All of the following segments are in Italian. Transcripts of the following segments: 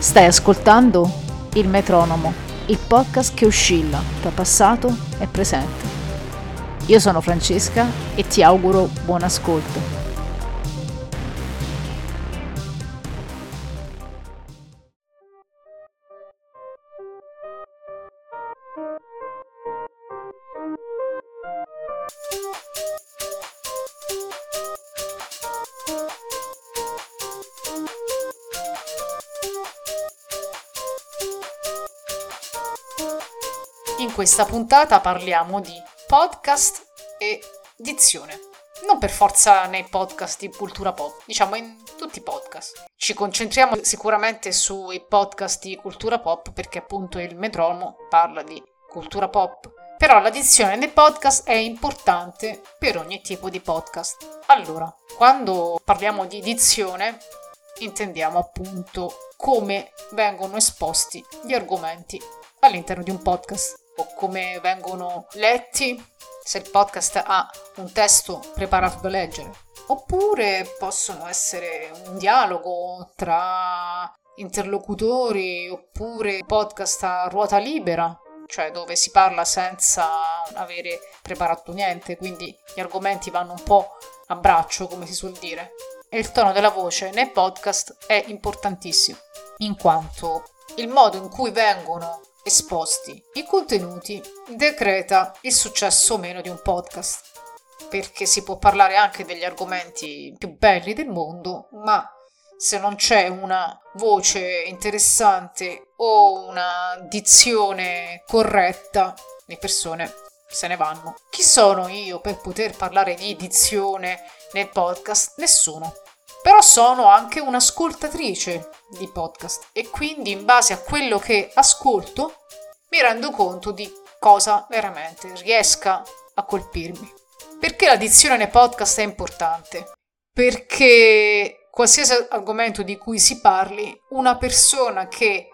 Stai ascoltando Il Metronomo, il podcast che oscilla tra passato e presente. Io sono Francesca e ti auguro buon ascolto. In questa puntata parliamo di podcast e dizione. Non per forza nei podcast di cultura pop, diciamo in tutti i podcast. Ci concentriamo sicuramente sui podcast di cultura pop perché appunto il metronomo parla di cultura pop. Però la dizione nei podcast è importante per ogni tipo di podcast. Allora, quando parliamo di dizione intendiamo appunto come vengono esposti gli argomenti all'interno di un podcast o come vengono letti se il podcast ha un testo preparato da leggere. Oppure possono essere un dialogo tra interlocutori oppure podcast a ruota libera, cioè dove si parla senza avere preparato niente, quindi gli argomenti vanno un po' a braccio, come si suol dire. E il tono della voce nei podcast è importantissimo, in quanto il modo in cui vengono esposti i contenuti decreta il successo o meno di un podcast. Perché si può parlare anche degli argomenti più belli del mondo, ma se non c'è una voce interessante o una dizione corretta, le persone se ne vanno. Chi sono io per poter parlare di dizione nel podcast? Nessuno. Però sono anche un'ascoltatrice di podcast e quindi in base a quello che ascolto mi rendo conto di cosa veramente riesca a colpirmi. Perché la dizione nei podcast è importante? Perché qualsiasi argomento di cui si parli, una persona che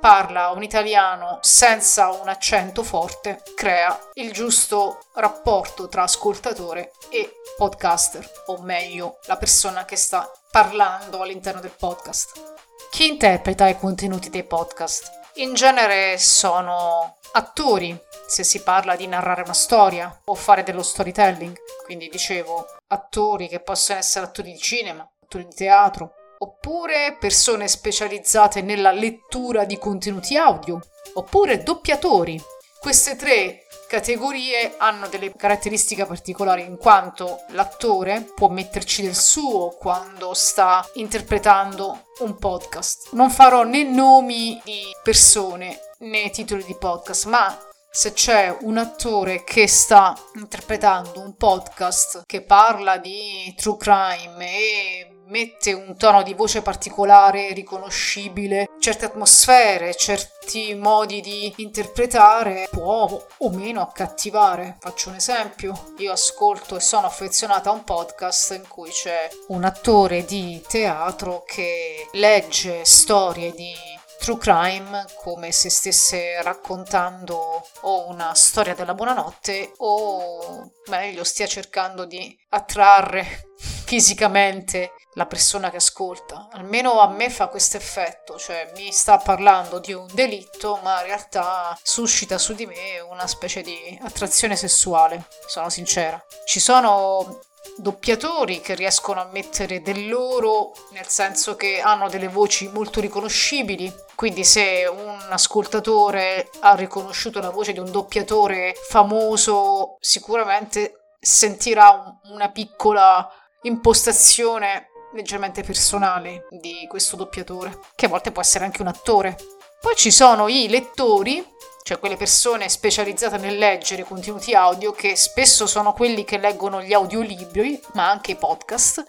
parla un italiano senza un accento forte crea il giusto rapporto tra ascoltatore e podcaster, o meglio, la persona che sta parlando all'interno del podcast. Chi interpreta i contenuti dei podcast? In genere sono attori, se si parla di narrare una storia o fare dello storytelling. Quindi dicevo, attori che possono essere attori di cinema, attori di teatro, oppure persone specializzate nella lettura di contenuti audio, oppure doppiatori. Queste tre categorie hanno delle caratteristiche particolari in quanto l'attore può metterci del suo quando sta interpretando un podcast. Non farò né nomi di persone né titoli di podcast, ma se c'è un attore che sta interpretando un podcast che parla di true crime e mette un tono di voce particolare, riconoscibile, certe atmosfere, certi modi di interpretare può o meno accattivare. Faccio un esempio, io ascolto e sono affezionata a un podcast in cui c'è un attore di teatro che legge storie di true crime come se stesse raccontando o una storia della buonanotte o meglio stia cercando di attrarre fisicamente la persona che ascolta. Almeno a me fa questo effetto, cioè mi sta parlando di un delitto, ma in realtà suscita su di me una specie di attrazione sessuale, sono sincera. Ci sono doppiatori che riescono a mettere del loro, nel senso che hanno delle voci molto riconoscibili. Quindi se un ascoltatore ha riconosciuto la voce di un doppiatore famoso, sicuramente sentirà una piccola impostazione leggermente personale di questo doppiatore, che a volte può essere anche un attore. Poi ci sono i lettori, cioè quelle persone specializzate nel leggere contenuti audio, che spesso sono quelli che leggono gli audiolibri, ma anche i podcast,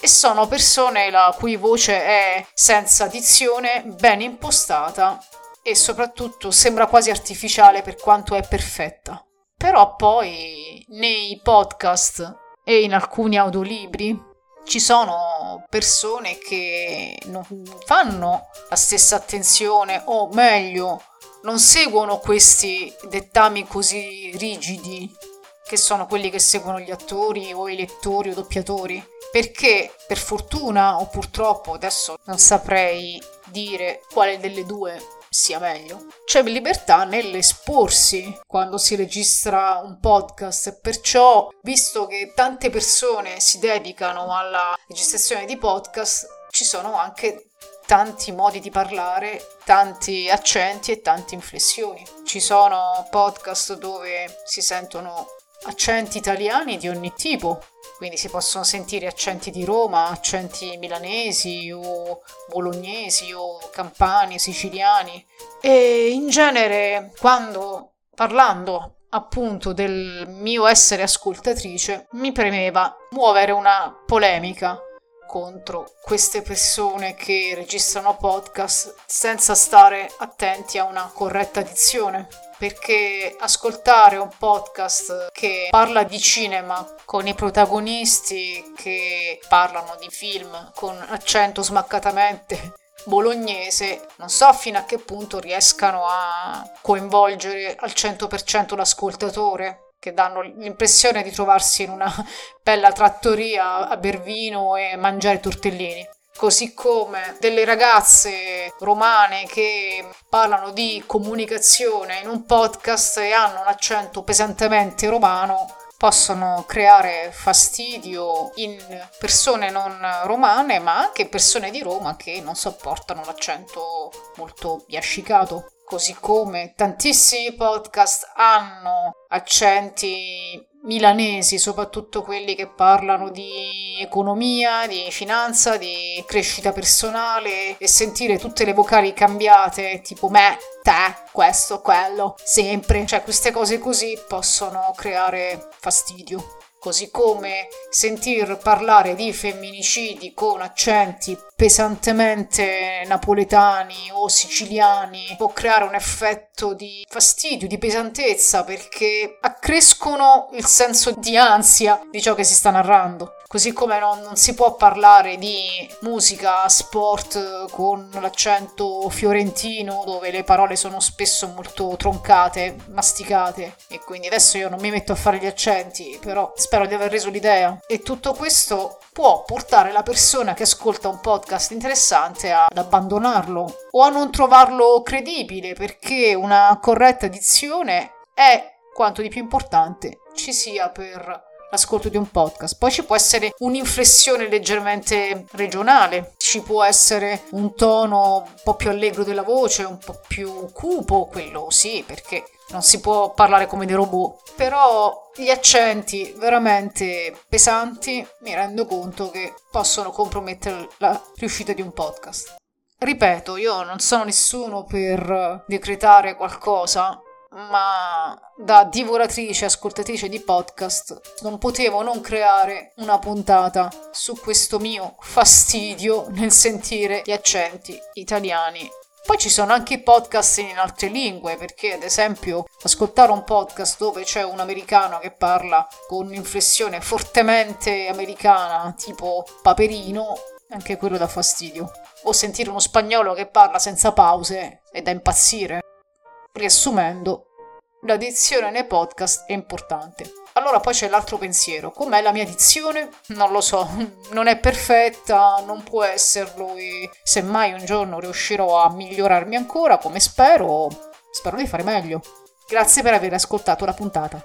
e sono persone la cui voce è senza dizione, ben impostata e soprattutto sembra quasi artificiale per quanto è perfetta. Però poi nei podcast e in alcuni audiolibri ci sono persone che non fanno la stessa attenzione o meglio non seguono questi dettami così rigidi che sono quelli che seguono gli attori o i lettori o doppiatori. Perché per fortuna o purtroppo adesso non saprei dire quale delle due sia meglio. C'è libertà nell'esporsi quando si registra un podcast, perciò visto che tante persone si dedicano alla registrazione di podcast, ci sono anche tanti modi di parlare, tanti accenti e tante inflessioni. Ci sono podcast dove si sentono accenti italiani di ogni tipo, quindi si possono sentire accenti di Roma, accenti milanesi o bolognesi o campani, siciliani. E in genere quando parlando appunto del mio essere ascoltatrice mi premeva muovere una polemica contro queste persone che registrano podcast senza stare attenti a una corretta dizione. Perché ascoltare un podcast che parla di cinema con i protagonisti che parlano di film con accento smaccatamente bolognese, non so fino a che punto riescano a coinvolgere al 100% l'ascoltatore che danno l'impressione di trovarsi in una bella trattoria a ber vino e mangiare tortellini così come delle ragazze romane che parlano di comunicazione in un podcast e hanno un accento pesantemente romano possono creare fastidio in persone non romane, ma anche persone di Roma che non sopportano l'accento molto biascicato. Così come tantissimi podcast hanno accenti milanesi, soprattutto quelli che parlano di economia, di finanza, di crescita personale e sentire tutte le vocali cambiate, tipo me, te, questo, quello, sempre, cioè queste cose così possono creare fastidio così come sentir parlare di femminicidi con accenti pesantemente napoletani o siciliani può creare un effetto di fastidio, di pesantezza perché accrescono il senso di ansia di ciò che si sta narrando. Così come non, non si può parlare di musica, sport con l'accento fiorentino dove le parole sono spesso molto troncate, masticate e quindi adesso io non mi metto a fare gli accenti, però spero di aver reso l'idea. E tutto questo può portare la persona che ascolta un podcast interessante ad abbandonarlo o a non trovarlo credibile perché una corretta dizione è quanto di più importante ci sia per l'ascolto di un podcast. Poi ci può essere un'inflessione leggermente regionale, ci può essere un tono un po' più allegro della voce, un po' più cupo, quello sì, perché non si può parlare come dei robot. Però gli accenti veramente pesanti mi rendo conto che possono compromettere la riuscita di un podcast. Ripeto, io non sono nessuno per decretare qualcosa, ma da divoratrice, ascoltatrice di podcast, non potevo non creare una puntata su questo mio fastidio nel sentire gli accenti italiani. Poi ci sono anche podcast in altre lingue, perché ad esempio ascoltare un podcast dove c'è un americano che parla con un'inflessione fortemente americana, tipo Paperino, anche quello dà fastidio. O sentire uno spagnolo che parla senza pause è da impazzire. Riassumendo, la dizione nei podcast è importante. Allora poi c'è l'altro pensiero, com'è la mia dizione? Non lo so, non è perfetta, non può esserlo e semmai un giorno riuscirò a migliorarmi ancora, come spero, spero di fare meglio. Grazie per aver ascoltato la puntata.